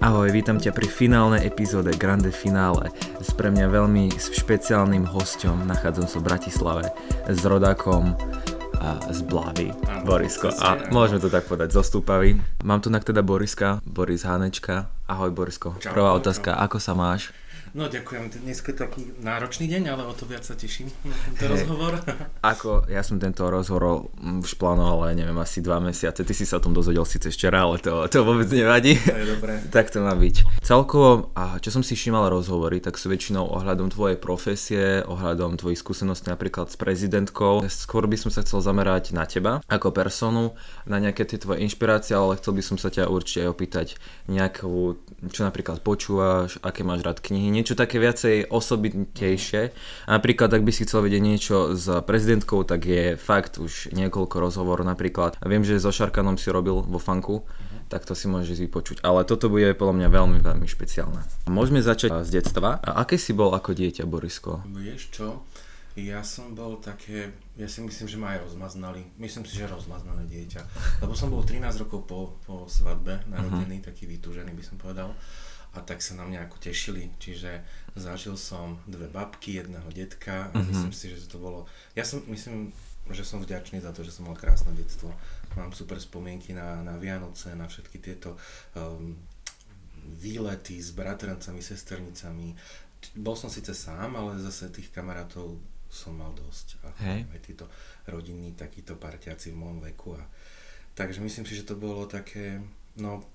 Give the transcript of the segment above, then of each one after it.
Ahoj, vítam ťa pri finálnej epizóde Grande Finále s pre mňa veľmi špeciálnym hosťom. Nachádzam sa v Bratislave s rodákom a z Blavy, Áno, Borisko. A môžeme to tak povedať, zostúpavý. Mám tu na teda Boriska, Boris Hanečka. Ahoj Borisko. Čau, Prvá otázka, čau. ako sa máš? No ďakujem, dnes je taký náročný deň, ale o to viac sa teším na tento hey, rozhovor. Ako, ja som tento rozhovor už plánoval, ale neviem, asi dva mesiace. Ty si sa o tom dozvedel síce včera, ale to, to vôbec nevadí. To je dobré. tak to má byť. Celkovo, a čo som si všímal rozhovory, tak sú väčšinou ohľadom tvojej profesie, ohľadom tvojich skúseností napríklad s prezidentkou. Skôr by som sa chcel zamerať na teba ako personu, na nejaké tie tvoje inšpirácie, ale chcel by som sa ťa určite aj opýtať nejakú, čo napríklad počúvaš, aké máš rád knihy, niečo také viacej osobitejšie. A napríklad, ak by si chcel vedieť niečo s prezidentkou, tak je fakt už niekoľko rozhovorov napríklad. A viem, že so Šarkanom si robil vo fanku, tak to si môžeš vypočuť. Ale toto bude podľa mňa veľmi, veľmi špeciálne. Môžeme začať z detstva. A aké si bol ako dieťa, Borisko? Vieš čo? Ja som bol také, ja si myslím, že ma aj rozmaznali. Myslím si, že rozmaznané dieťa. Lebo som bol 13 rokov po, po svadbe, narodený, uh-huh. taký vytúžený by som povedal a tak sa na mňa ako tešili. Čiže zažil som dve babky, jedného detka a mm-hmm. myslím si, že to bolo... Ja som, myslím, že som vďačný za to, že som mal krásne detstvo. Mám super spomienky na, na Vianoce, na všetky tieto um, výlety s bratrancami, sesternicami. Bol som síce sám, ale zase tých kamarátov som mal dosť. A hey. aj títo rodinní, takíto parťáci v môjom veku. A, takže myslím si, že to bolo také, no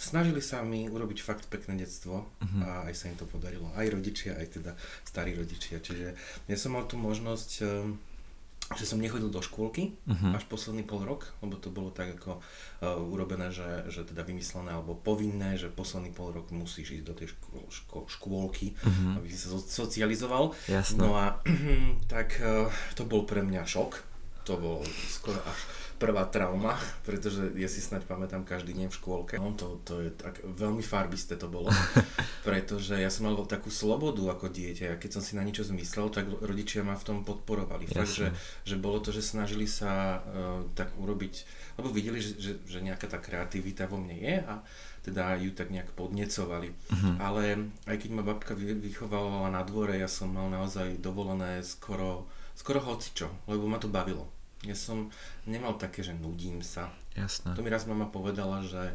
snažili sa mi urobiť fakt pekné detstvo uh-huh. a aj sa im to podarilo. Aj rodičia, aj teda starí rodičia. Čiže ja som mal tú možnosť, ehm, že som nechodil do škôlky uh-huh. až posledný pol rok, lebo to bolo tak ako uh, urobené, že, že teda vymyslené alebo povinné, že posledný pol rok musíš ísť do tej ško- ško- škôlky, uh-huh. aby si sa socializoval. Jasne. No a tak uh, to bol pre mňa šok. To bolo skoro až prvá trauma, pretože ja si snáď pamätám každý deň v škôlke. No, to, to je tak veľmi farbisté to bolo, pretože ja som mal takú slobodu ako dieťa a keď som si na niečo zmyslel, tak rodičia ma v tom podporovali. Jasne. Fakt, že, že bolo to, že snažili sa uh, tak urobiť, lebo videli, že, že, že nejaká tá kreativita vo mne je a teda ju tak nejak podnecovali. Uh-huh. Ale aj keď ma babka vychovávala na dvore, ja som mal naozaj dovolené skoro, skoro hocičo, lebo ma to bavilo. Ja som nemal také, že nudím sa. Jasné. To mi raz mama povedala, že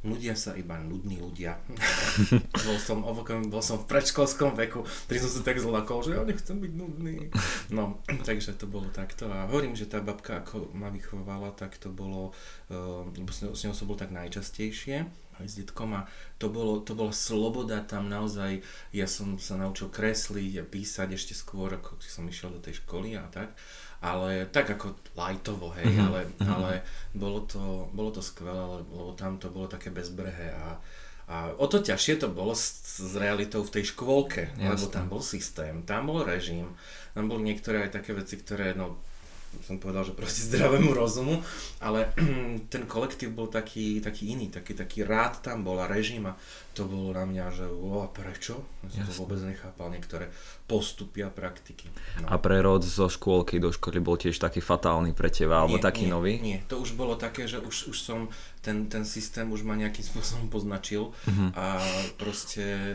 nudia sa iba nudní ľudia. bol, som ovokom, bol som v predškolskom veku, ktorý som sa tak zlakol, že ja nechcem byť nudný. No, takže to bolo takto. A hovorím, že tá babka, ako ma vychovala, tak to bolo, uh, s, ňou, s ňou som bol tak najčastejšie aj s detkom a to, bolo, to bola sloboda tam naozaj, ja som sa naučil kresliť a písať ešte skôr, ako som išiel do tej školy a tak ale tak ako lightovo, hej, mm-hmm. ale, mm-hmm. ale bolo, to, bolo to skvelé, lebo tam to bolo také bezbrehé a, a o to ťažšie to bolo s, s realitou v tej škôlke, Jasne. lebo tam bol systém, tam bol režim, tam boli niektoré aj také veci, ktoré, no som povedal, že proste zdravému rozumu, ale ten kolektív bol taký, taký iný, taký, taký rád tam bol a režim a to bolo na mňa, že o, a prečo? Ja som to vôbec nechápal, niektoré postupy a praktiky. No. A prerod zo škôlky do školy bol tiež taký fatálny pre teba, alebo taký nie, nový? Nie, to už bolo také, že už, už som ten, ten systém už ma nejakým spôsobom poznačil uh-huh. a proste e,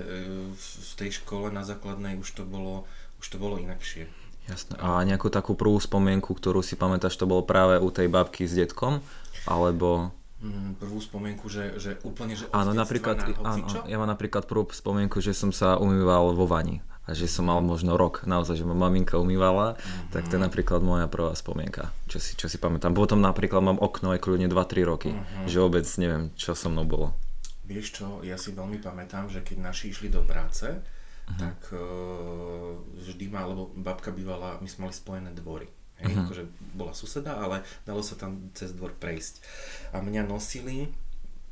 v tej škole na základnej už to bolo, už to bolo inakšie. Jasné. A nejakú takú prvú spomienku, ktorú si pamätáš, to bolo práve u tej babky s detkom? Alebo... Mm, prvú spomienku, že, že úplne, že áno, napríklad, na áno, ja mám napríklad prvú spomienku, že som sa umýval vo vani a že som mal možno rok naozaj, že ma maminka umývala, mm-hmm. tak to je napríklad moja prvá spomienka, čo si, čo si pamätám. Potom napríklad mám okno aj kľudne 2-3 roky, mm-hmm. že vôbec neviem, čo so mnou bolo. Vieš čo, ja si veľmi pamätám, že keď naši išli do práce, uh-huh. tak uh, vždy ma, lebo babka bývala, my sme mali spojené dvory. Hej, uh-huh. akože bola suseda, ale dalo sa tam cez dvor prejsť. A mňa nosili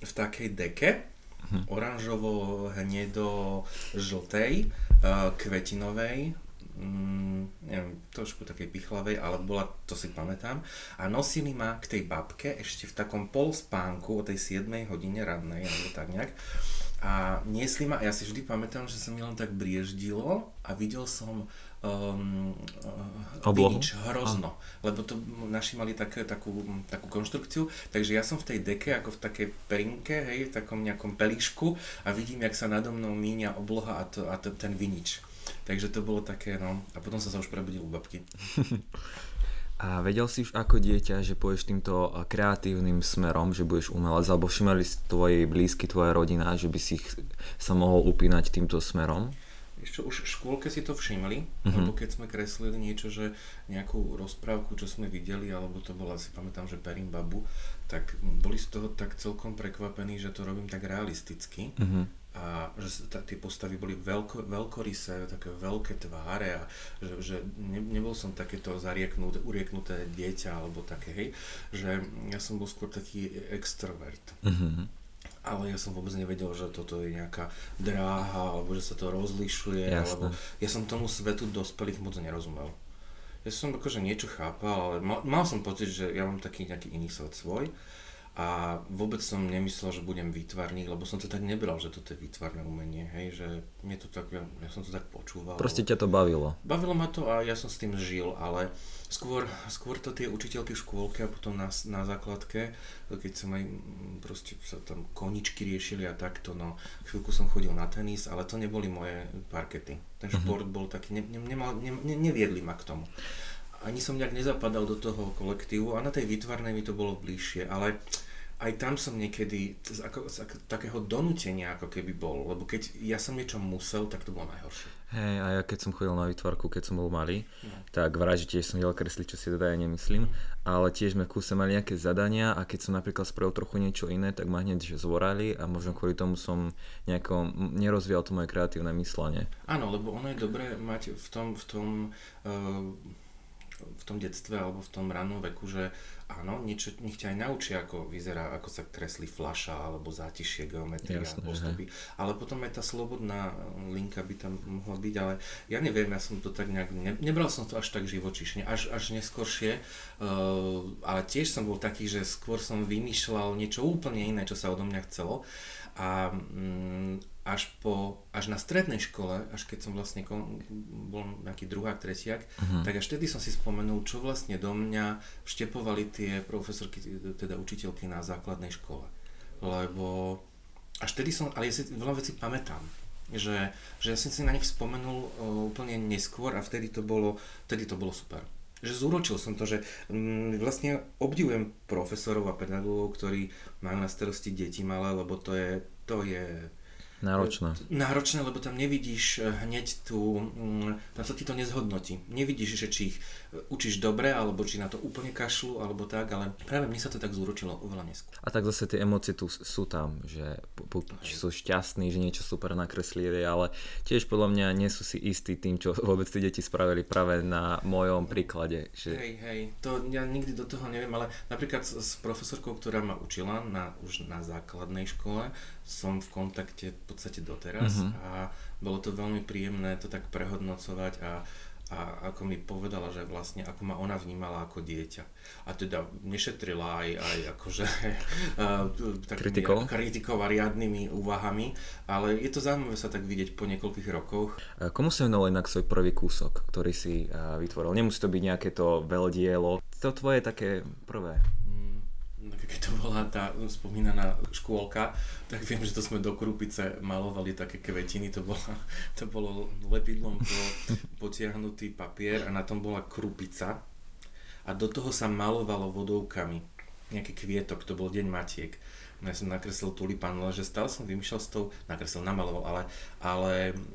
v takej deke, uh-huh. oranžovo, hnedo, žltej, uh, kvetinovej, mm, neviem, trošku takej pichlavej, ale bola, to si pamätám. A nosili ma k tej babke ešte v takom polspánku o tej 7 hodine rannej, alebo tak nejak. A a niesli ma, ja si vždy pamätám, že sa mi len tak brieždilo a videl som um, Oblohu? vinič, hrozno, a. lebo to naši mali tak, takú, takú konštrukciu, takže ja som v tej deke, ako v takej perinke, hej, v takom nejakom pelíšku a vidím, jak sa nado mnou míňa obloha a, to, a to, ten vinič. Takže to bolo také, no, a potom som sa už prebudil u babky. A vedel si už ako dieťa, že pôjdeš týmto kreatívnym smerom, že budeš umelec, alebo všimali si tvoji blízky, tvoja rodina, že by si sa mohol upínať týmto smerom? Ešte už v škôlke si to všimli, uh-huh. lebo keď sme kreslili niečo, že nejakú rozprávku, čo sme videli, alebo to bola, si pamätám, že Perim babu, tak boli z toho tak celkom prekvapení, že to robím tak realisticky. Uh-huh a že tá, tie postavy boli veľko, veľkorysé, také veľké tváre a že, že ne, nebol som takéto zarieknuté, urieknuté dieťa alebo také, hej, že ja som bol skôr taký extrovert. Mm-hmm. Ale ja som vôbec nevedel, že toto je nejaká dráha, alebo že sa to rozlišuje, Jasne. alebo ja som tomu svetu dospelých moc nerozumel. Ja som akože niečo chápal, ale mal, mal som pocit, že ja mám taký nejaký iný svet svoj a vôbec som nemyslel, že budem výtvarník, lebo som to tak nebral, že toto je výtvarné umenie, hej, že mne to tak, ja, ja som to tak počúval. Proste ťa to bavilo. Bavilo ma to a ja som s tým žil, ale skôr, skôr to tie učiteľky v škôlke a potom na, na základke, keď som aj proste sa tam koničky riešili a takto, no chvíľku som chodil na tenis, ale to neboli moje parkety. Ten mhm. šport uh-huh. bol taký, ne, ne, nemal, ne, ne, neviedli ma k tomu ani som nejak nezapadal do toho kolektívu a na tej výtvarnej mi to bolo bližšie, ale aj tam som niekedy z, ako, z ako, takého donútenia ako keby bol, lebo keď ja som niečo musel, tak to bolo najhoršie. Hej, a ja keď som chodil na výtvarku, keď som bol malý, no. tak vraj, že tiež som vedel kresliť, čo si teda ja nemyslím, mm. ale tiež sme v kúse mali nejaké zadania a keď som napríklad spravil trochu niečo iné, tak ma hneď zvorali a možno kvôli tomu som nejako nerozvíjal to moje kreatívne myslenie. Áno, lebo ono je dobré mať v tom, v tom uh, v tom detstve alebo v tom rannom veku, že áno, niečo, nech ťa aj naučia, ako vyzerá, ako sa kreslí flaša alebo zátišie, geometria, Jasne, postupy. Ale potom aj tá slobodná linka by tam mohla byť, ale ja neviem, ja som to tak nejak, ne, nebral som to až tak živočišne, až, až neskôršie, uh, ale tiež som bol taký, že skôr som vymýšľal niečo úplne iné, čo sa odo mňa chcelo a mm, až, po, až na strednej škole, až keď som vlastne kon, bol nejaký druhák, tretiak, uh-huh. tak až vtedy som si spomenul, čo vlastne do mňa vštepovali tie profesorky, teda učiteľky na základnej škole. Lebo až vtedy som, ale ja si veľa vecí pamätám, že, že ja som si na nich spomenul uh, úplne neskôr a vtedy to bolo, vtedy to bolo super že zúročil som to, že mm, vlastne obdivujem profesorov a pedagógov, ktorí majú na starosti deti malé, lebo to je, to je Náročné. Náročné, lebo tam nevidíš eh, hneď tú, mm, tam sa ti to nezhodnotí. Nevidíš, že či ich učíš dobre, alebo či na to úplne kašľú, alebo tak, ale práve mne sa to tak zúročilo oveľa neskôr. A tak zase tie emócie tu sú tam, že sú šťastní, že niečo super nakreslili, ale tiež podľa mňa nie sú si istí tým, čo vôbec tí deti spravili práve na mojom príklade. Že... Hej, hej, to ja nikdy do toho neviem, ale napríklad s, s profesorkou, ktorá ma učila na, už na základnej škole, som v kontakte v podstate doteraz uh-huh. a bolo to veľmi príjemné to tak prehodnocovať a, a ako mi povedala, že vlastne ako ma ona vnímala ako dieťa. A teda nešetrila aj, aj akože kritikou. kritikou a riadnymi úvahami, ale je to zaujímavé sa tak vidieť po niekoľkých rokoch. Komu sa venoval inak svoj prvý kúsok, ktorý si vytvoril? Nemusí to byť nejaké to veľdielo. To tvoje také prvé keď to bola tá spomínaná škôlka, tak viem, že to sme do krupice malovali také kvetiny, to, bola, to bolo lepidlom po, potiahnutý papier a na tom bola krupica. A do toho sa malovalo vodovkami. Nejaký kvietok, to bol deň matiek ja som nakreslil tulipán, ale že stále som vymýšľal s tou, nakreslil, namaloval, ale, ale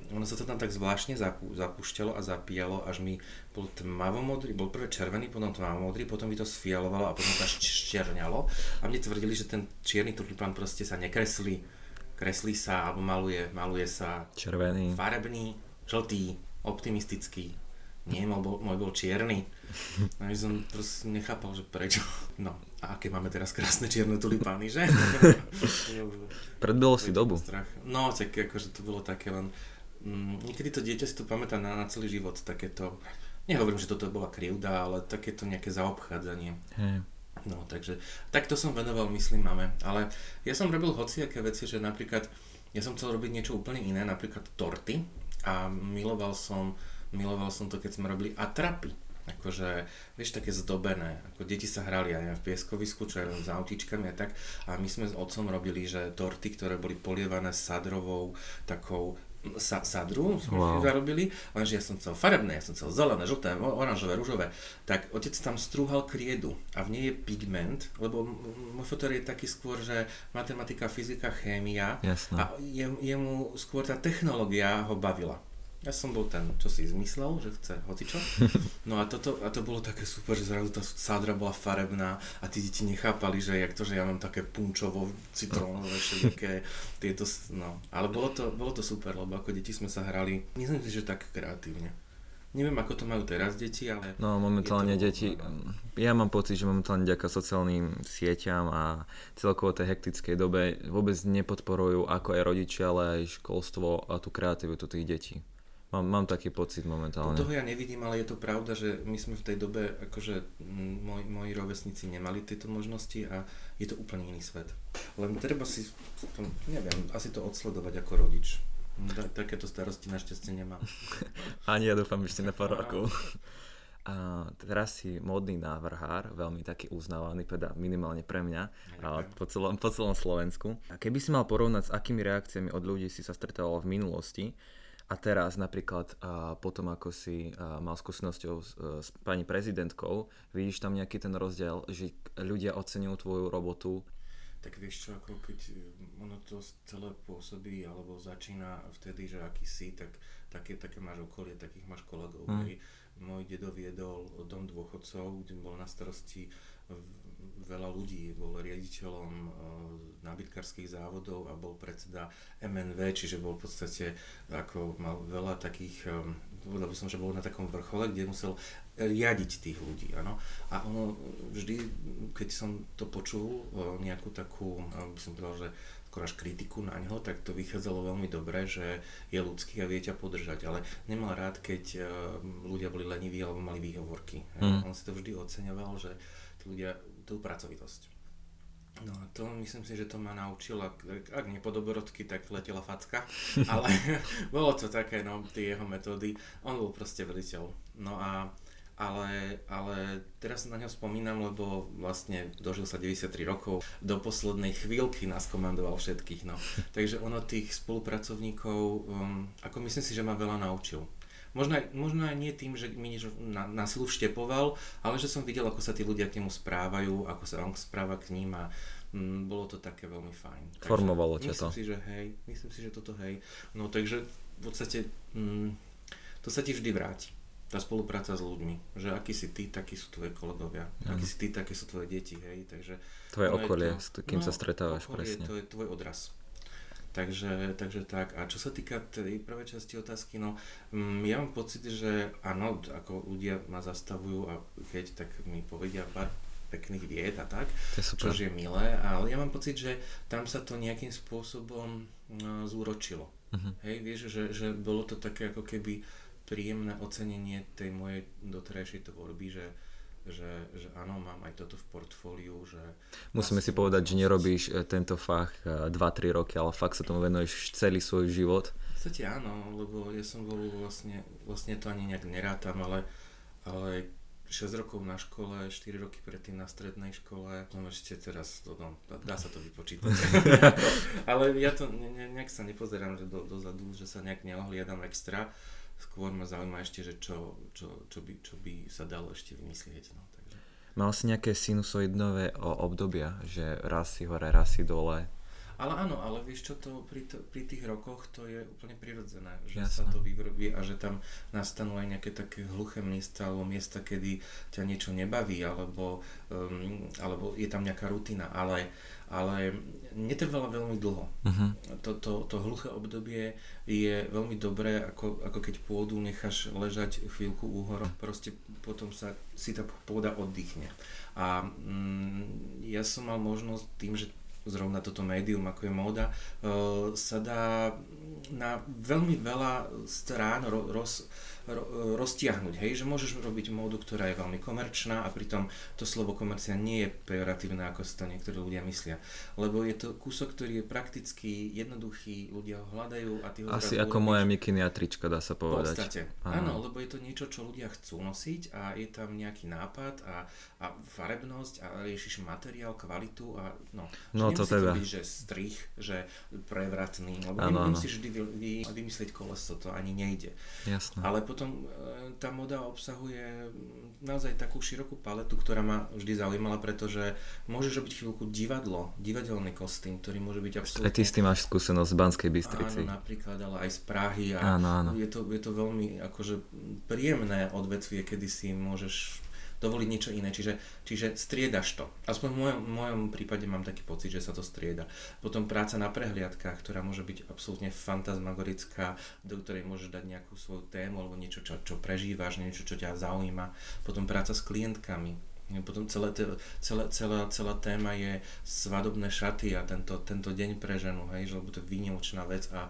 ono sa to tam tak zvláštne zapú, zapúšťalo a zapíjalo, až mi bol tmavomodrý, bol prvé červený, potom tmavomodrý, potom by to sfialovalo a potom to až čerňalo a mne tvrdili, že ten čierny tulipán proste sa nekreslí, kreslí sa alebo maluje, maluje sa červený, farebný, žltý, optimistický, nie, môj bol, môj bol čierny. Ja som proste nechápal, že prečo. No, a aké máme teraz krásne čierne tulipány, že? Predbilo si dobu. Strach. No, tak akože to bolo také len... Mm, niekedy to dieťa si to pamätá na, na celý život, takéto... Nehovorím, že toto bola krivda, ale takéto nejaké zaobchádzanie. Hey. No, takže takto som venoval, myslím, máme. Ale ja som robil hociaké veci, že napríklad ja som chcel robiť niečo úplne iné, napríklad torty a miloval som, miloval som to, keď sme robili atrapy akože, vieš, také zdobené, ako deti sa hrali aj v pieskovisku, čo aj s autíčkami a tak a my sme s otcom robili, že torty, ktoré boli polievané sadrovou takou sa, sadru sme wow. zarobili, lenže ja som chcel farebné, ja som chcel zelené, žlté, oranžové, rúžové, tak otec tam strúhal kriedu a v nej je pigment, lebo môj fotor je taký skôr, že matematika, fyzika, chémia Jasne. a je, jemu skôr tá technológia ho bavila. Ja som bol ten, čo si zmyslel, že chce hocičo. No a, toto, a to bolo také super, že zrazu tá sádra bola farebná a tí deti nechápali, že jak to, že ja mám také punčovo, citrónové, všetké tieto, no. Ale bolo to, bolo to super, lebo ako deti sme sa hrali, myslím si, že tak kreatívne. Neviem, ako to majú teraz deti, ale... No momentálne deti, ja mám pocit, že momentálne ďaká sociálnym sieťam a celkovo tej hektickej dobe vôbec nepodporujú ako aj rodičia, ale aj školstvo a tú kreativitu tých detí. Mám, mám taký pocit momentálne. Toho ja nevidím, ale je to pravda, že my sme v tej dobe, akože moj, moji rovesníci nemali tieto možnosti a je to úplne iný svet. Len treba si, to, neviem, asi to odsledovať ako rodič. Takéto starosti našťastie nemám. Ani ja dúfam ešte na pár rokov. A teraz si modný návrhár, veľmi taký uznávaný, teda minimálne pre mňa, a po, celom, po celom Slovensku. A keby si mal porovnať, s akými reakciami od ľudí si sa stretával v minulosti, a teraz napríklad uh, potom, ako si uh, mal skúsenosťou s, s pani prezidentkou, vidíš tam nejaký ten rozdiel, že ľudia ocenujú tvoju robotu? Tak vieš čo, ako keď ono to celé pôsobí, alebo začína vtedy, že aký si, tak také, také máš okolie, takých máš kolegov. Hmm. Môj dedo viedol dom dôchodcov, kde bol na starosti veľa ľudí, bol riaditeľom uh, nábytkárskych závodov a bol predseda MNV, čiže bol v podstate ako mal veľa takých, um, povedal by som, že bol na takom vrchole, kde musel riadiť tých ľudí. Ano? A ono vždy, keď som to počul, uh, nejakú takú, by som povedal, že skôr až kritiku na ňo, tak to vychádzalo veľmi dobre, že je ľudský a vie ťa podržať, ale nemal rád, keď ľudia boli leniví alebo mali výhovorky. Mm. On si to vždy oceňoval, že ľudia tú pracovitosť. No a to myslím si, že to ma naučil, ak, nie po doborodky, tak letela facka, ale bolo to také, no, tie jeho metódy, on bol proste veliteľ. No a ale, ale teraz na ňo spomínam, lebo vlastne dožil sa 93 rokov, do poslednej chvíľky nás komandoval všetkých, no. Takže ono tých spolupracovníkov, um, ako myslím si, že ma veľa naučil. Možno aj, možno aj nie tým, že mi niečo na, na silu vštepoval, ale že som videl, ako sa tí ľudia k nemu správajú, ako sa on správa k ním a mm, bolo to také veľmi fajn. Takže Formovalo ťa to. Myslím si, že hej, myslím si, že toto hej. No takže v podstate mm, to sa ti vždy vráti tá spolupráca s ľuďmi, že aký si ty, takí sú tvoje kolegovia, ja. aký si ty, také sú tvoje deti, hej, takže... Tvoje okolie, to, s kým no, sa stretávaš, okolie, presne. to je tvoj odraz. Takže, takže tak. A čo sa týka tej prvej časti otázky, no mm, ja mám pocit, že áno, ako ľudia ma zastavujú a keď tak mi povedia pár pekných vied a tak, čo je milé, ale ja mám pocit, že tam sa to nejakým spôsobom no, zúročilo. Uh-huh. Hej, vieš, že, že bolo to také ako keby príjemné ocenenie tej mojej doterajšej tvorby, že, že, že áno, mám aj toto v portfóliu, že... Musíme si povedať, že nerobíš e, tento fach 2-3 e, roky, ale fakt sa tomu venuješ celý svoj život. V podstate áno, lebo ja som bol vlastne, vlastne to ani nejak nerátam, ale, ale 6 rokov na škole, 4 roky predtým na strednej škole, no ešte teraz, no, dá sa to vypočítať. ale ja to ne, nejak sa nepozerám že do, dozadu, že sa nejak neohliadam extra skôr ma zaujíma ešte, že čo, čo, čo, by, čo by sa dalo ešte vymyslieť. No, takže. Mal si nejaké sinusoidnové obdobia, že raz si hore, raz si dole? Ale áno, ale vieš čo, to pri, to, pri tých rokoch to je úplne prirodzené, že Jasne. sa to vyvrobí a že tam nastanú aj nejaké také hluché miesta alebo miesta, kedy ťa niečo nebaví alebo, um, alebo je tam nejaká rutina, ale ale netrvala veľmi dlho. Uh-huh. To, to, to hluché obdobie je veľmi dobré, ako, ako keď pôdu necháš ležať chvíľku úhorom, proste potom sa si tá pôda oddychne. A mm, ja som mal možnosť tým, že zrovna toto médium, ako je móda, uh, sa dá na veľmi veľa strán ro, roz, ro, roztiahnuť, hej, že môžeš robiť módu, ktorá je veľmi komerčná a pritom to slovo komercia nie je pejoratívne, ako si to niektorí ľudia myslia. Lebo je to kúsok, ktorý je prakticky jednoduchý, ľudia ho hľadajú a ty ho Asi ako moja mikiny a trička, dá sa povedať. V podstate, áno. áno, lebo je to niečo, čo ľudia chcú nosiť a je tam nejaký nápad a, a farebnosť a riešiš materiál, kvalitu a no. No to teda. to byť, že strich, že prevratný, lebo ano, nemusíš vždy vy, vy, vymyslieť koleso, to ani nejde. Jasné. Ale potom e, tá moda obsahuje naozaj takú širokú paletu, ktorá ma vždy zaujímala, pretože môžeš robiť chvíľku divadlo, divadelný kostým, ktorý môže byť absolútne... Aj ty s tým máš skúsenosť z Banskej Bystrici. Áno, napríklad, ale aj z Prahy a áno, áno. Je, to, je to veľmi akože príjemné odvetvie, kedy si môžeš dovoliť niečo iné. Čiže, čiže striedaš to. Aspoň v mojom, v mojom prípade mám taký pocit, že sa to strieda. Potom práca na prehliadkách, ktorá môže byť absolútne fantasmagorická, do ktorej môžeš dať nejakú svoju tému alebo niečo, čo, čo prežívaš, niečo, čo ťa zaujíma. Potom práca s klientkami, potom celé, celé, celá, celá téma je svadobné šaty a tento, tento deň pre ženu, hej, lebo to je výnimočná vec a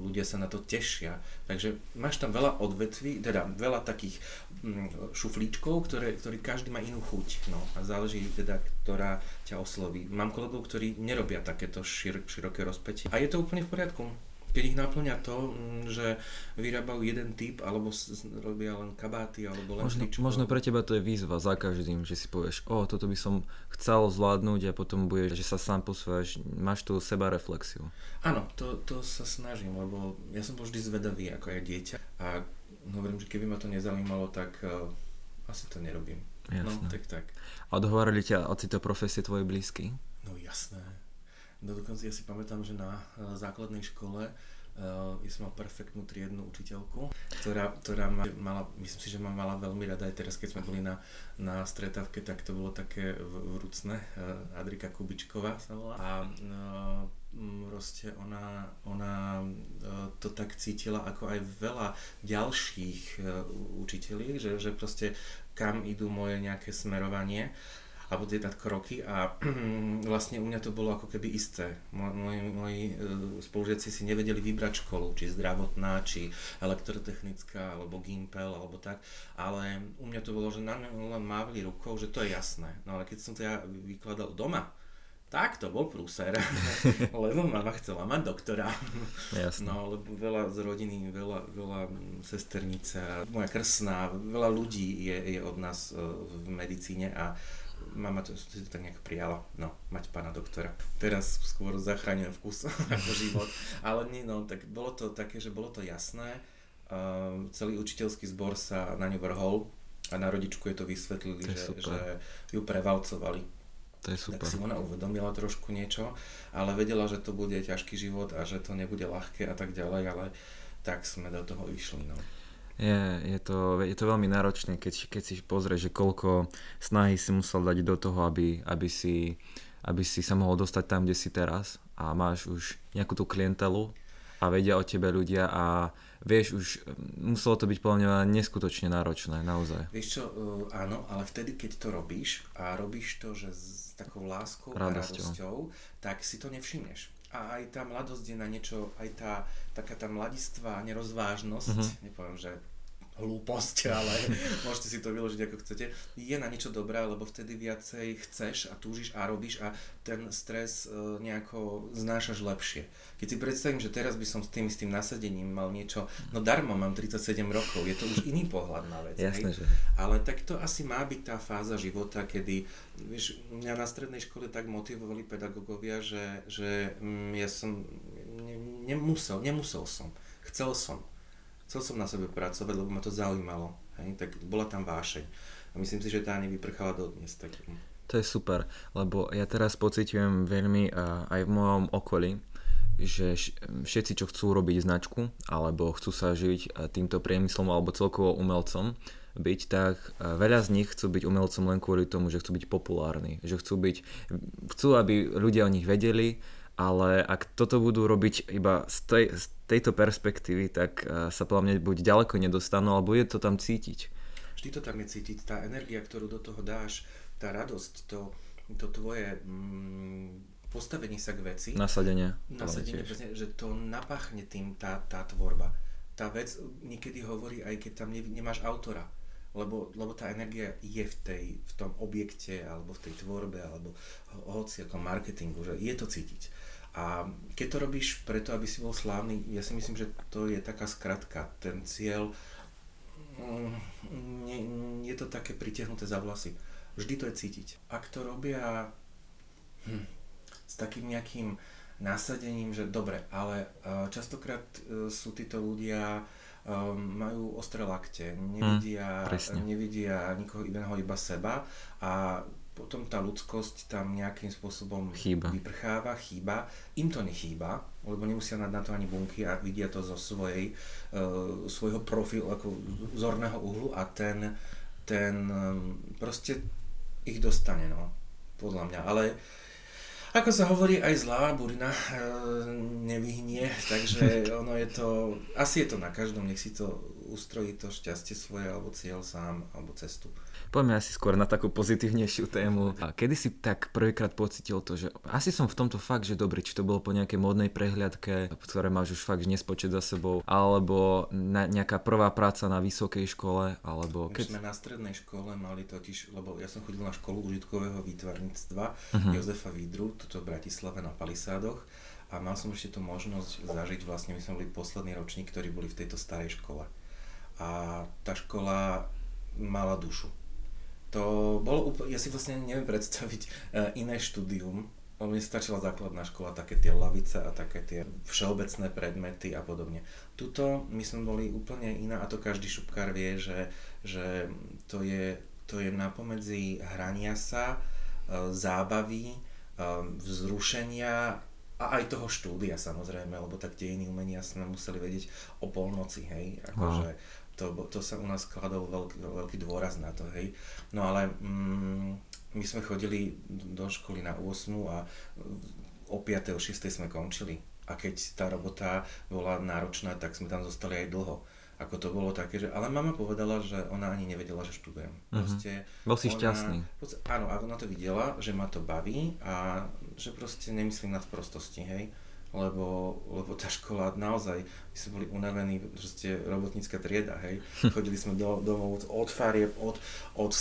ľudia sa na to tešia. Takže máš tam veľa odvetví, teda veľa takých mm, šuflíčkov, ktoré, ktorý každý má inú chuť. No, a záleží teda, ktorá ťa osloví. Mám kolegov, ktorí nerobia takéto šir, široké rozpätie. A je to úplne v poriadku keď ich naplňa to, mm, že vyrábajú jeden typ, alebo robia len kabáty, alebo len možno, šličko. možno pre teba to je výzva za každým, že si povieš, o, toto by som chcel zvládnuť a potom budeš, že sa sám posúvaš, máš tú seba reflexiu. Áno, to, to sa snažím, lebo ja som bol vždy zvedavý ako aj dieťa a hovorím, že keby ma to nezaujímalo, tak uh, asi to nerobím. Jasné. No, tak tak. A odhovorili ťa od tejto profesie tvoje blízky? No jasné. No dokonca ja si pamätám, že na uh, základnej škole Uh, ja som mal perfektnú triednu učiteľku, ktorá, ktorá ma mala, myslím si, že ma mala veľmi rada aj teraz, keď sme boli na, na stretávke, tak to bolo také vrúcne. Uh, Adrika Kubičková sa volá. A proste ona, ona to tak cítila ako aj veľa ďalších učiteľí, že, že proste kam idú moje nejaké smerovanie. Uh, alebo tieto kroky a vlastne u mňa to bolo ako keby isté. Moji, moji e, spolužiaci si nevedeli vybrať školu, či zdravotná, či elektrotechnická, alebo Gimpel, alebo tak, ale u mňa to bolo, že na mňa len mávli rukou, že to je jasné. No ale keď som to ja vykladal doma, tak to bol prúser, lebo mama chcela mať doktora. Jasne. No, lebo veľa z rodiny, veľa, veľa sesternica, moja krsná, veľa ľudí je, je od nás e, v medicíne a mama to, to, to tak nejak prijala, no, mať pána doktora. Teraz skôr zachráňujem vkus ako život, ale nie, no, tak bolo to také, že bolo to jasné, uh, celý učiteľský zbor sa na ňu vrhol a na rodičku je to vysvetlili, to že, že ju prevalcovali. To je super. Tak si ona uvedomila trošku niečo, ale vedela, že to bude ťažký život a že to nebude ľahké a tak ďalej, ale tak sme do toho išli. No. Je, je, to, je to veľmi náročné, keď, keď si pozrieš, že koľko snahy si musel dať do toho, aby, aby, si, aby si sa mohol dostať tam, kde si teraz a máš už nejakú tú klientelu a vedia o tebe ľudia a vieš už, muselo to byť podľa mňa neskutočne náročné, naozaj. Vieš čo, uh, áno, ale vtedy, keď to robíš a robíš to, že s takou láskou radosťou. a radosťou, tak si to nevšimneš a aj tá mladosť je na niečo, aj tá taká tá mladistvá nerozvážnosť, uh-huh. nepoviem, že hlúposť, ale môžete si to vyložiť ako chcete, je na niečo dobré, lebo vtedy viacej chceš a túžiš a robíš a ten stres e, nejako znášaš lepšie. Keď si predstavím, že teraz by som s tým, s tým nasadením mal niečo, no darmo mám 37 rokov, je to už iný pohľad na vec. Jasné, že. Ale tak to asi má byť tá fáza života, kedy, vieš, mňa na strednej škole tak motivovali pedagógovia, že, že mm, ja som ne, nemusel, nemusel som, chcel som chcel som na sebe pracovať, lebo ma to zaujímalo. Hej? Tak bola tam vášeň. A myslím si, že tá nevyprchala dodnes. Tak... To je super, lebo ja teraz pociťujem veľmi aj v mojom okolí, že všetci, čo chcú robiť značku, alebo chcú sa živiť týmto priemyslom alebo celkovo umelcom, byť, tak veľa z nich chcú byť umelcom len kvôli tomu, že chcú byť populárni, že chcú byť, chcú, aby ľudia o nich vedeli, ale ak toto budú robiť iba z, tej, z tejto perspektívy, tak uh, sa podľa mňa buď ďaleko nedostanú, alebo je to tam cítiť. Vždy to tam je cítiť, tá energia, ktorú do toho dáš, tá radosť, to, to tvoje mm, postavenie sa k veci. Nasadenie. Nasadenie, presne, že to napachne tým tá, tá tvorba. tá vec niekedy hovorí, aj keď tam nemáš autora lebo, lebo tá energia je v, tej, v tom objekte alebo v tej tvorbe alebo hoci ako marketingu, že je to cítiť. A keď to robíš preto, aby si bol slávny, ja si myslím, že to je taká skratka. Ten cieľ, mm, nie, je to také pritiahnuté za vlasy. Vždy to je cítiť. Ak to robia hm, s takým nejakým nasadením, že dobre, ale častokrát e, sú títo ľudia um, majú ostré lakte, nevidia, hmm, nevidia nikoho iného, iba seba a potom tá ľudskosť tam nejakým spôsobom chýba. vyprcháva, chýba. Im to nechýba, lebo nemusia mať na to ani bunky a vidia to zo svojej, uh, svojho profilu, ako zorného uhlu a ten, ten um, proste ich dostane, no, podľa mňa. Ale ako sa hovorí, aj zlá burina e, nevyhnie, takže ono je to, asi je to na každom, nech si to ustrojí to šťastie svoje, alebo cieľ sám, alebo cestu. Poďme asi skôr na takú pozitívnejšiu tému. A kedy si tak prvýkrát pocitil to, že asi som v tomto fakt, že dobrý, či to bolo po nejakej modnej prehliadke, ktoré máš už fakt nespočet za sebou, alebo na, nejaká prvá práca na vysokej škole, alebo... Keď... My sme na strednej škole mali totiž, lebo ja som chodil na školu užitkového výtvarníctva uh-huh. Jozefa Vidru, toto v Bratislave na Palisádoch a mal som ešte tú možnosť zažiť, vlastne my sme boli posledný ročník, ktorí boli v tejto starej škole. A tá škola mala dušu. To bolo úplne, ja si vlastne neviem predstaviť uh, iné štúdium, mne stačila základná škola, také tie lavice a také tie všeobecné predmety a podobne. Tuto my sme boli úplne iná a to každý šupkár vie, že, že to, je, to je napomedzi hrania sa, uh, zábavy, uh, vzrušenia a aj toho štúdia samozrejme, lebo tak dejiny umenia sme museli vedieť o polnoci, hej, akože wow to, to sa u nás skladal veľký, veľký dôraz na to, hej. No ale mm, my sme chodili do školy na 8 a o 5. o 6. sme končili. A keď tá robota bola náročná, tak sme tam zostali aj dlho. Ako to bolo také, že... Ale mama povedala, že ona ani nevedela, že študujem. Mhm. Proste uh-huh. Bol si ona, šťastný. Áno, a ona to videla, že ma to baví a že proste nemyslím na prostosti, hej lebo, lebo tá škola naozaj, my sme boli unavení, proste robotnícka trieda, hej. Chodili sme do, domov od farieb, od, od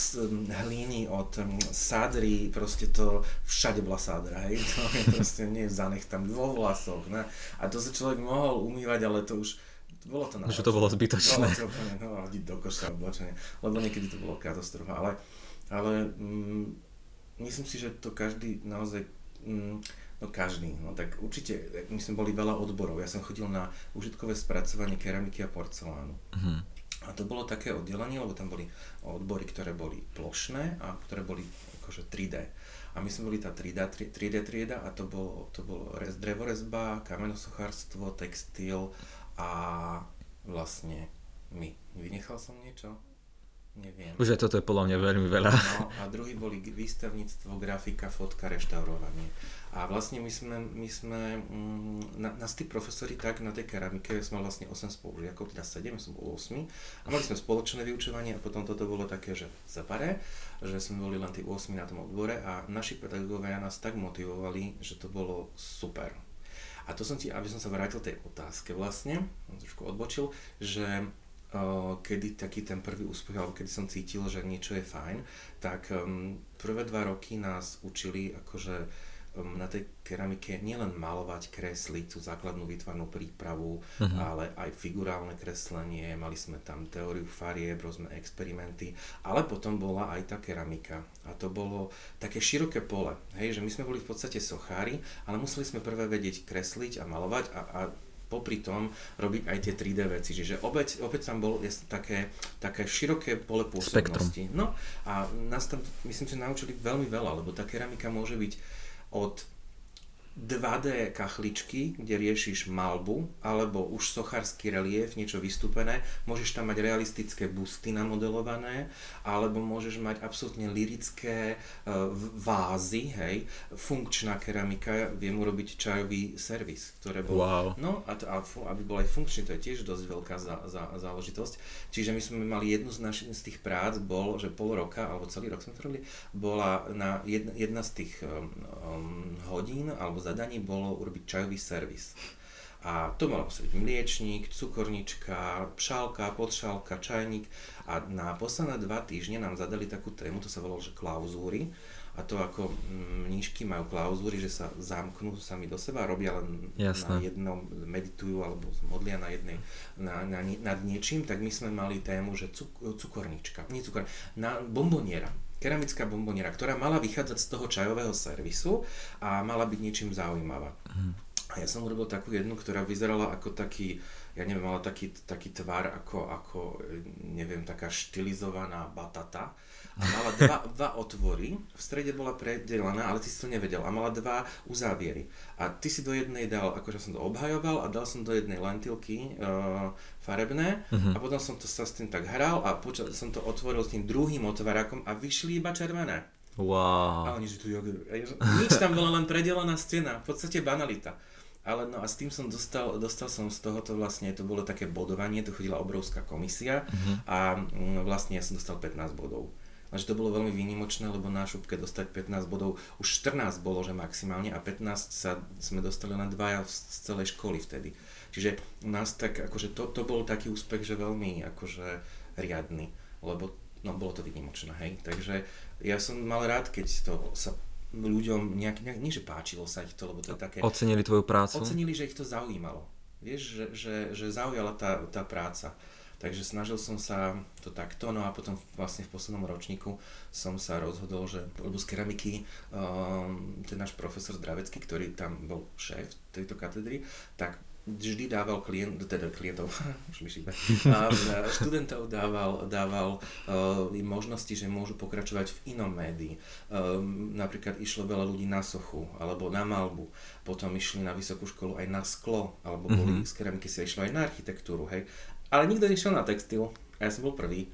hlíny, od um, sádry, proste to, všade bola sádra, hej. To je proste nie zanech tam vo vlasoch, ne. A to sa človek mohol umývať, ale to už, bolo to. Že to bolo zbytočné. Bolo to úplne, no, hodiť do koša oblečenie, lebo niekedy to bolo katastrofa, ale, ale mm, myslím si, že to každý naozaj mm, No každý, no tak určite, my sme boli veľa odborov, ja som chodil na užitkové spracovanie keramiky a porcelánu. Uh-huh. A to bolo také oddelenie, lebo tam boli odbory, ktoré boli plošné a ktoré boli akože 3D. A my sme boli tá 3D, 3D trieda a to bolo, to bolo rez, drevorezba, kamenosochárstvo, textil a vlastne my. Vynechal som niečo? Neviem. Už aj toto je podľa mňa veľmi veľa. No, a druhý boli výstavníctvo, grafika, fotka, reštaurovanie. A vlastne my sme, my sme mm, na, nás tí profesori tak na tej keramike, sme vlastne 8 spolužiakov, teda 7, som bol 8. A mali sme spoločné vyučovanie a potom toto bolo také, že zapare, že sme boli len tí 8 na tom odbore a naši pedagógovia nás tak motivovali, že to bolo super. A to som ti, aby som sa vrátil tej otázke vlastne, trošku odbočil, že kedy taký ten prvý úspech, alebo kedy som cítil, že niečo je fajn, tak um, prvé dva roky nás učili akože um, na tej keramike nielen malovať, kresliť tú základnú výtvarnú prípravu, uh-huh. ale aj figurálne kreslenie, mali sme tam teóriu farieb, rôzne experimenty, ale potom bola aj tá keramika. A to bolo také široké pole, hej, že my sme boli v podstate sochári, ale museli sme prvé vedieť kresliť a malovať a, a popri tom robiť aj tie 3D veci. Čiže opäť, opäť tam bolo také, také široké pole pôsobnosti. Spektrum. No a nás tam, myslím, že naučili veľmi veľa, lebo tá keramika môže byť od 2D kachličky, kde riešiš malbu, alebo už sochársky relief, niečo vystúpené, môžeš tam mať realistické busty namodelované, alebo môžeš mať absolútne lirické uh, vázy, hej, funkčná keramika, viem urobiť čajový servis, ktoré bol, wow. no a, to, a aby bol aj funkčný, to je tiež dosť veľká za, za, záležitosť. Čiže my sme mali jednu z, našich, z tých prác, bol, že pol roka, alebo celý rok sme to robili, bola na jedna, jedna z tých um, um, hodín, alebo zadaní bolo urobiť čajový servis. A to malo byť mliečník, cukornička, pšálka, podšálka, čajník. A na posledné dva týždne nám zadali takú tému, to sa volalo, že klauzúry a to ako mm, mníšky majú klauzúry, že sa zamknú sami do seba, robia len Jasné. na jednom, meditujú alebo modlia na jednej, na, na, nad niečím, tak my sme mali tému, že cuk, cukornička, nie cukor, na bomboniera, keramická bomboniera, ktorá mala vychádzať z toho čajového servisu a mala byť niečím zaujímavá. Mhm. A ja som urobil takú jednu, ktorá vyzerala ako taký, ja neviem, mala taký, taký tvar ako, ako, neviem, taká štilizovaná batata a mala dva, dva otvory, v strede bola predelaná, ale ty si to nevedel a mala dva uzáviery. A ty si do jednej dal, akože som to obhajoval a dal som do jednej lentilky uh, farebné uh-huh. a potom som to sa s tým tak hral a počal, som to otvoril s tým druhým otvárakom a vyšli iba červené. Wow. A oni, že tu jogu, nič tam bola len predelaná stena, v podstate banalita. Ale no a s tým som dostal, dostal som z tohoto vlastne, to bolo také bodovanie, tu chodila obrovská komisia uh-huh. a mm, vlastne ja som dostal 15 bodov. Lenže to bolo veľmi výnimočné, lebo na šupke dostať 15 bodov, už 14 bolo, že maximálne a 15 sa sme dostali len dvaja z celej školy vtedy. Čiže nás tak, akože to, to bol taký úspech, že veľmi akože riadny, lebo no bolo to výnimočné, hej. Takže ja som mal rád, keď to sa ľuďom nejak, nejak nie že páčilo sa ich to, lebo to je také... Ocenili tvoju prácu? Ocenili, že ich to zaujímalo. Vieš, že, že, že zaujala tá, tá práca. Takže snažil som sa to takto, no a potom vlastne v poslednom ročníku som sa rozhodol, že lebo z keramiky um, ten náš profesor Zdravecký, ktorý tam bol šéf tejto katedry, tak vždy dával klient, teda klientov, šíbe, a študentov dával, dával uh, možnosti, že môžu pokračovať v inom médii. Um, napríklad išlo veľa ľudí na sochu, alebo na malbu, potom išli na vysokú školu aj na sklo, alebo boli mm-hmm. z keramiky sa išlo aj na architektúru, hej. Ale nikto nešiel na textil a ja som bol prvý.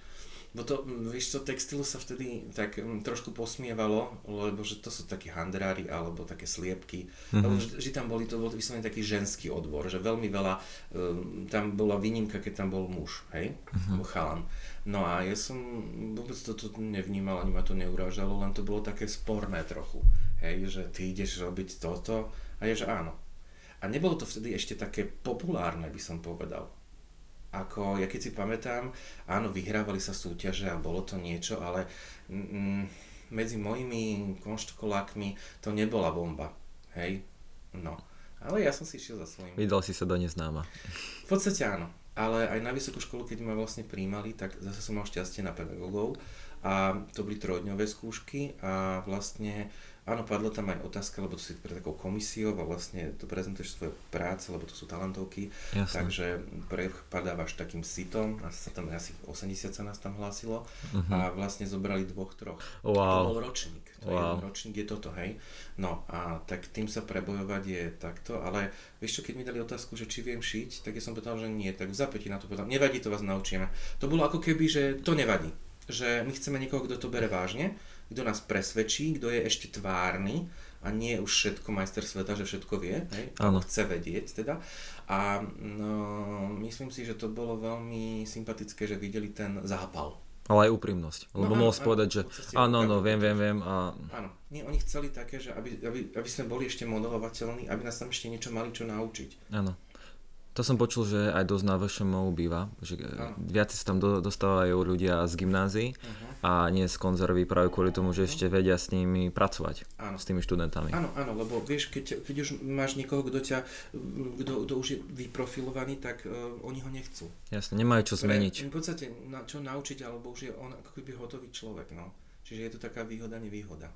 Bo to, vieš, to textilu sa vtedy tak um, trošku posmievalo, lebo že to sú takí handrári alebo také sliepky. Mm-hmm. Lebo že, že tam boli, to bol vyslovene taký ženský odbor, že veľmi veľa, um, tam bola výnimka, keď tam bol muž, hej, mm-hmm. chalan. No a ja som vôbec toto nevnímal, ani ma to neurážalo, len to bolo také sporné trochu, hej, že ty ideš robiť toto a je, že áno. A nebolo to vtedy ešte také populárne, by som povedal ako ja keď si pamätám, áno, vyhrávali sa súťaže a bolo to niečo, ale mm, medzi mojimi konštokolákmi to nebola bomba, hej, no. Ale ja som si išiel za svojím. Vydal si sa do neznáma. V podstate áno, ale aj na vysokú školu, keď ma vlastne príjmali, tak zase som mal šťastie na pedagógov a to boli trojdňové skúšky a vlastne Áno, padla tam aj otázka, lebo to si pre takou komisiou a vlastne to prezentuješ svoje práce, lebo to sú talentovky, Jasne. takže prepadávaš takým sitom, asi sa tam asi 80 sa nás tam hlásilo uh-huh. a vlastne zobrali dvoch, troch. Wow. To bol ročník, to wow. je jeden ročník, je toto, hej. No a tak tým sa prebojovať je takto, ale vieš čo, keď mi dali otázku, že či viem šiť, tak ja som povedal, že nie, tak v zapäti na to povedal, nevadí, to vás naučíme. To bolo ako keby, že to nevadí, že my chceme niekoho, kto to bere vážne, kto nás presvedčí, kto je ešte tvárny a nie už všetko majster sveta, že všetko vie, hej, chce vedieť teda. A no, myslím si, že to bolo veľmi sympatické, že videli ten zápal. Ale aj úprimnosť. Lebo no, mohol povedať, že áno, no, viem, viem, viem. A... Áno, nie, oni chceli také, že aby, aby, aby sme boli ešte modelovateľní, aby nás tam ešte niečo mali čo naučiť. Áno. To som počul, že aj dosť na VŠMU býva, že uh-huh. viac sa tam do, dostávajú ľudia z gymnázií uh-huh. a nie z konzervy práve kvôli tomu, že ešte vedia s nimi pracovať, áno. s tými študentami. Áno, áno, lebo vieš, keď, keď už máš niekoho, kto ťa, kto, kto už je vyprofilovaný, tak uh, oni ho nechcú. Jasne, nemajú čo zmeniť. Pre, v podstate na, čo naučiť, alebo už je on ako keby hotový človek, no. Čiže je to taká výhoda, nevýhoda.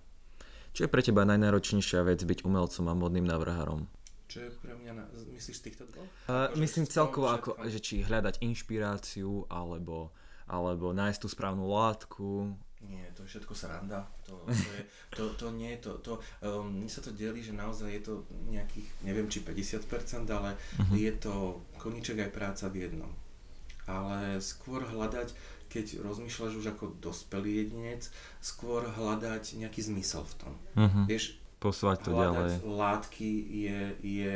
Čo je pre teba najnáročnejšia vec byť umelcom a modným návrhárom? Čo je pre mňa, na, myslíš z týchto dvoch? Uh, myslím celkovo, ako, že či hľadať inšpiráciu, alebo, alebo nájsť tú správnu látku. Nie, to je všetko sranda. To, to, je, to, to nie, to, to, um, mne sa to delí, že naozaj je to nejakých, neviem či 50%, ale uh-huh. je to koníček aj práca v jednom. Ale skôr hľadať, keď rozmýšľaš už ako dospelý jedinec, skôr hľadať nejaký zmysel v tom. Uh-huh. Vieš, Posúvať to ďalej. látky je, je,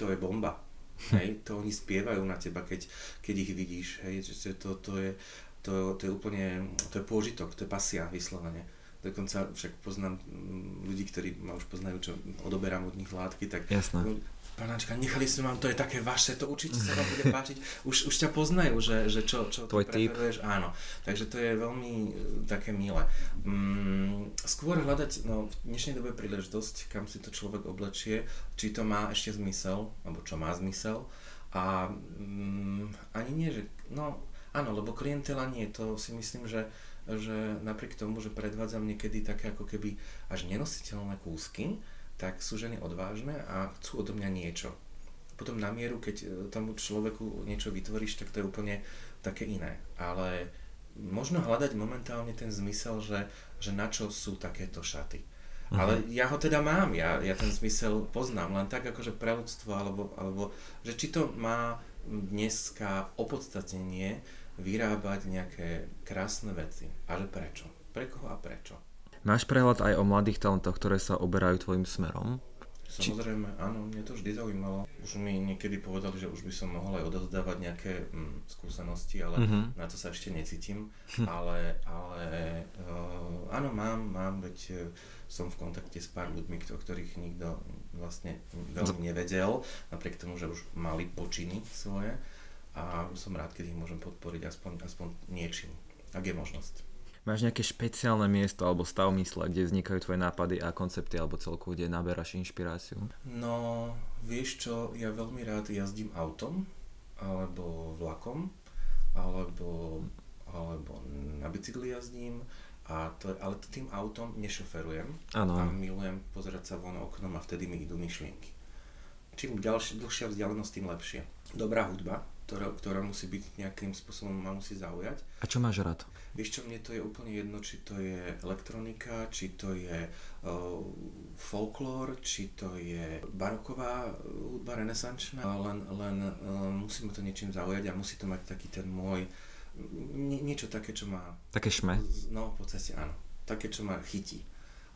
to je bomba. Hej, to oni spievajú na teba, keď, keď ich vidíš. Hej, že to, to, je, to, to je úplne, to je pôžitok, to je pasia vyslovene. dokonca však poznám mm, ľudí, ktorí ma už poznajú, čo odoberám od nich látky, tak Jasné. Panáčka, nechali sme vám, to je také vaše, to určite sa vám bude páčiť. Už, už ťa poznajú, že, že čo, čo Tvoj preferuješ. Áno, takže to je veľmi e, také milé. Mm, skôr hľadať no, v dnešnej dobe príležitosť, kam si to človek oblečie, či to má ešte zmysel, alebo čo má zmysel. A mm, ani nie, že... No, áno, lebo klientela nie, to si myslím, že že napriek tomu, že predvádzam niekedy také ako keby až nenositeľné kúsky, tak sú ženy odvážne a chcú odo mňa niečo. Potom na mieru, keď e, tomu človeku niečo vytvoríš, tak to je úplne také iné. Ale možno hľadať momentálne ten zmysel, že, že na čo sú takéto šaty. Uh-huh. Ale ja ho teda mám, ja, ja ten zmysel poznám, len tak akože pre ľudstvo, alebo, alebo že či to má dneska opodstatnenie vyrábať nejaké krásne veci. A že prečo? Pre koho a prečo? Máš prehľad aj o mladých talentoch, ktoré sa oberajú tvojim smerom? Samozrejme, áno, mne to vždy zaujímalo. Už mi niekedy povedali, že už by som mohol aj odovzdávať nejaké mm, skúsenosti, ale mm-hmm. na to sa ešte necítim. Hm. Ale, ale uh, áno, mám, mám, veď uh, som v kontakte s pár ľuďmi, o ktorých nikto vlastne veľmi nevedel, napriek tomu, že už mali počiny svoje. A som rád, keď ich môžem podporiť aspoň, aspoň niečím, ak je možnosť. Máš nejaké špeciálne miesto alebo stav mysle, kde vznikajú tvoje nápady a koncepty alebo celkovo, kde naberáš inšpiráciu? No, vieš čo, ja veľmi rád jazdím autom alebo vlakom alebo, alebo na bicykli jazdím a to, ale tým autom nešoferujem ano. a milujem pozerať sa von oknom a vtedy mi idú myšlienky. Čím ďalšia, dlhšia vzdialenosť, tým lepšie. Dobrá hudba, ktorá, ktorá musí byť nejakým spôsobom, ma musí zaujať. A čo máš rád? Vieš čo, mne to je úplne jedno, či to je elektronika, či to je uh, folklór, či to je baroková hudba renesančná, len, len uh, musí ma to niečím zaujať a musí to mať taký ten môj, nie, niečo také, čo má... Také šme? No, v podstate áno. Také, čo ma chytí.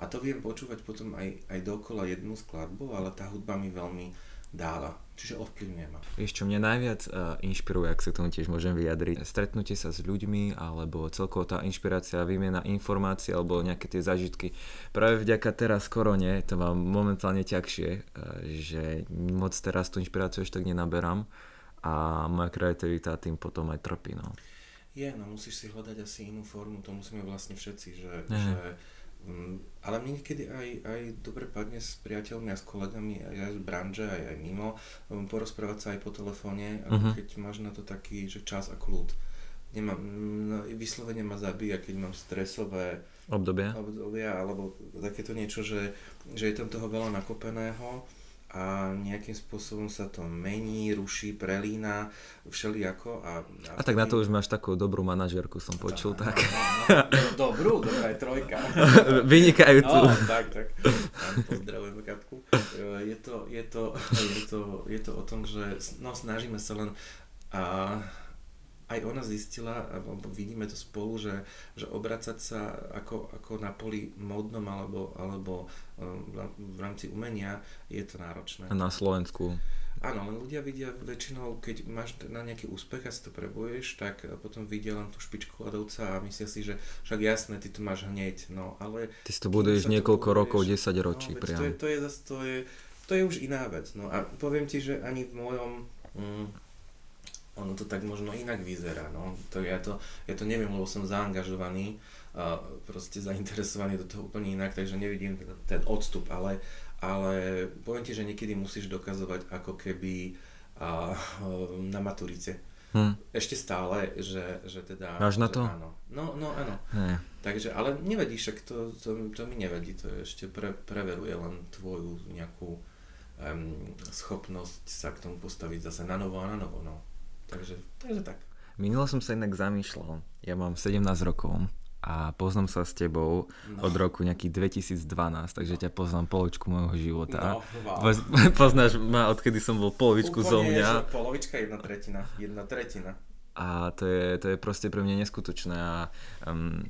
A to viem počúvať potom aj, aj dokola jednu skladbu, ale tá hudba mi veľmi dáva. Čiže ovplyvňuje ma. Vieš, čo mňa najviac uh, inšpiruje, ak sa k tomu tiež môžem vyjadriť, stretnutie sa s ľuďmi, alebo celkovo tá inšpirácia, výmena informácií, alebo nejaké tie zážitky. Práve vďaka teraz korone to mám momentálne ťažšie, uh, že moc teraz tú inšpiráciu ešte tak nenaberám a moja kreativita tým potom aj trpí. No. Je, no musíš si hľadať asi inú formu, to musíme vlastne všetci, že, že ale mne niekedy aj, aj dobre padne s priateľmi a s kolegami aj z branže, aj, aj mimo, um, porozprávať sa aj po telefóne, ako uh-huh. keď máš na to taký, že čas a kľud. Nemám, no, vyslovene ma zabíja, keď mám stresové obdobia, obdobia alebo takéto niečo, že, že je tam toho veľa nakopeného a nejakým spôsobom sa to mení, ruší, prelína, všelijako. A, a, a tak na to už máš takú dobrú manažerku, som počul, tak. tak. No, no, no, dobrú, dobrá je trojka. Vynikajúcu. No, tak, tak. Pozdravujeme Katku. Je to, je, to, je, to, je to o tom, že no, snažíme sa len a, aj ona zistila, alebo vidíme to spolu, že, že obracať sa ako, ako na poli módnom alebo, alebo v rámci umenia je to náročné. Na Slovensku. Áno, len ľudia vidia väčšinou, keď máš na nejaký úspech a si to prebuješ, tak potom vidia len tú špičku ľadovca a myslia si, že však jasné, ty to máš hneď, no ale... Ty si to buduješ niekoľko to rokov, 10 ročí no, priam. To je, to, je, to, je, to je už iná vec, no a poviem ti, že ani v mojom... Mm, ono to tak možno inak vyzerá. No. To ja, to, ja to neviem, lebo som zaangažovaný, a proste zainteresovaný do toho úplne inak, takže nevidím ten, odstup, ale, ale poviem ti, že niekedy musíš dokazovať ako keby a, na maturite. Hm. Ešte stále, že, že teda... Máš na to? Áno. No, no áno. Hm. Takže, ale nevedí, však to, to, to mi nevedí, to ešte pre, preveruje len tvoju nejakú um, schopnosť sa k tomu postaviť zase na novo a na novo, no. Takže, takže tak. Minule som sa inak zamýšľal. Ja mám 17 rokov a poznám sa s tebou no. od roku nejakých 2012, takže ťa poznám polovičku môjho života. No, wow. Poznáš ma, odkedy som bol polovičku zo mňa. polovička, jedna tretina, jedna tretina. A to je, to je proste pre mňa neskutočné a um,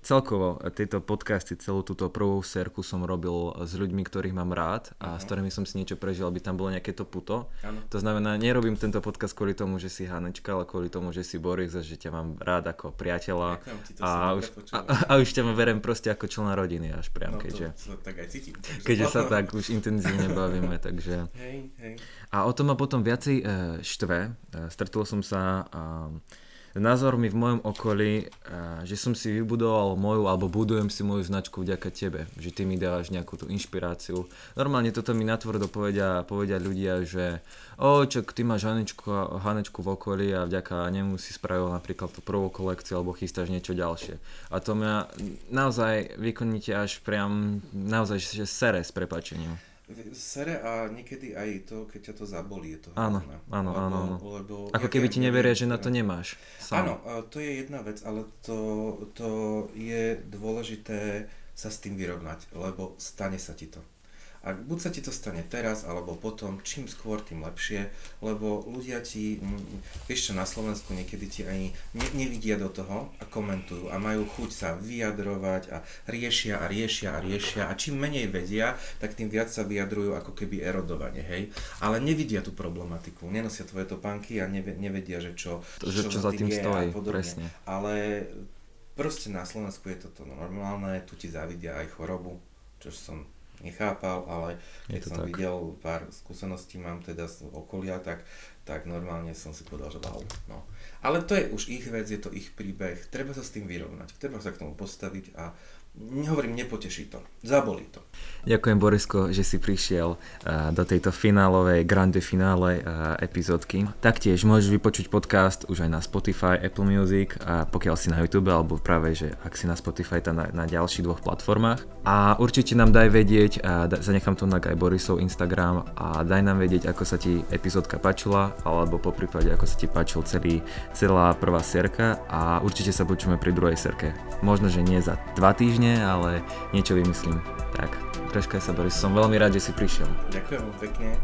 celkovo tieto podcasty, celú túto prvú serku som robil s ľuďmi, ktorých mám rád a uh-huh. s ktorými som si niečo prežil, aby tam bolo nejaké to puto. Ano. To znamená, nerobím tento podcast kvôli tomu, že si Hanečka, ale kvôli tomu, že si Boris a že ťa mám rád ako priateľa. Ti, a, už, a, a, už ťa berem proste ako člena rodiny až priam, no, keďže, to, to tak aj cítim, takže keďže sa tak už intenzívne bavíme, takže... Hej, hej. A o tom ma potom viacej e, štve. E, stretol som sa... E, názor mi v mojom okolí, že som si vybudoval moju, alebo budujem si moju značku vďaka tebe, že ty mi dávaš nejakú tú inšpiráciu. Normálne toto mi natvrdo povedia, povedia ľudia, že o, čo ty máš Hanečku, Hanečku v okolí a vďaka nemu si spravil napríklad tú prvú kolekciu alebo chystáš niečo ďalšie. A to mňa naozaj vykoníte až priam, naozaj že sere s prepačením. Sere a niekedy aj to, keď ťa to zabolí, je to Áno, áno, áno. Lebo, Ako keby ti neveria, že na to nemáš. Sám. Áno, to je jedna vec, ale to, to je dôležité sa s tým vyrovnať, lebo stane sa ti to. A buď sa ti to stane teraz, alebo potom, čím skôr, tým lepšie, lebo ľudia ti, vieš čo, na Slovensku niekedy ti ani ne, nevidia do toho a komentujú a majú chuť sa vyjadrovať a riešia a riešia a riešia a čím menej vedia, tak tým viac sa vyjadrujú ako keby erodovanie, hej. Ale nevidia tú problematiku, nenosia tvoje topánky a nevedia, že čo, to, že čo, čo za tým stojí, presne. Ale proste na Slovensku je toto normálne, tu ti zavidia aj chorobu, čo som nechápal, ale keď som tak. videl pár skúseností mám teda z okolia, tak, tak normálne som si povedal, že wow. No. Ale to je už ich vec, je to ich príbeh, treba sa s tým vyrovnať, treba sa k tomu postaviť a nehovorím, nepoteší to, zabolí to. Ďakujem Borisko, že si prišiel do tejto finálovej, grande finále epizódky. Taktiež môžeš vypočuť podcast už aj na Spotify, Apple Music a pokiaľ si na YouTube alebo práve, že ak si na Spotify, tak na, na ďalších dvoch platformách. A určite nám daj vedieť, a zanechám tu aj Borisov Instagram a daj nám vedieť, ako sa ti epizódka páčila alebo po prípade, ako sa ti páčil celý, celá prvá serka a určite sa počujeme pri druhej serke. Možno, že nie za dva týždne, ale niečo vymyslím. Tak, Preškaj sa Boris, som veľmi rád, že si prišiel. Ďakujem pekne.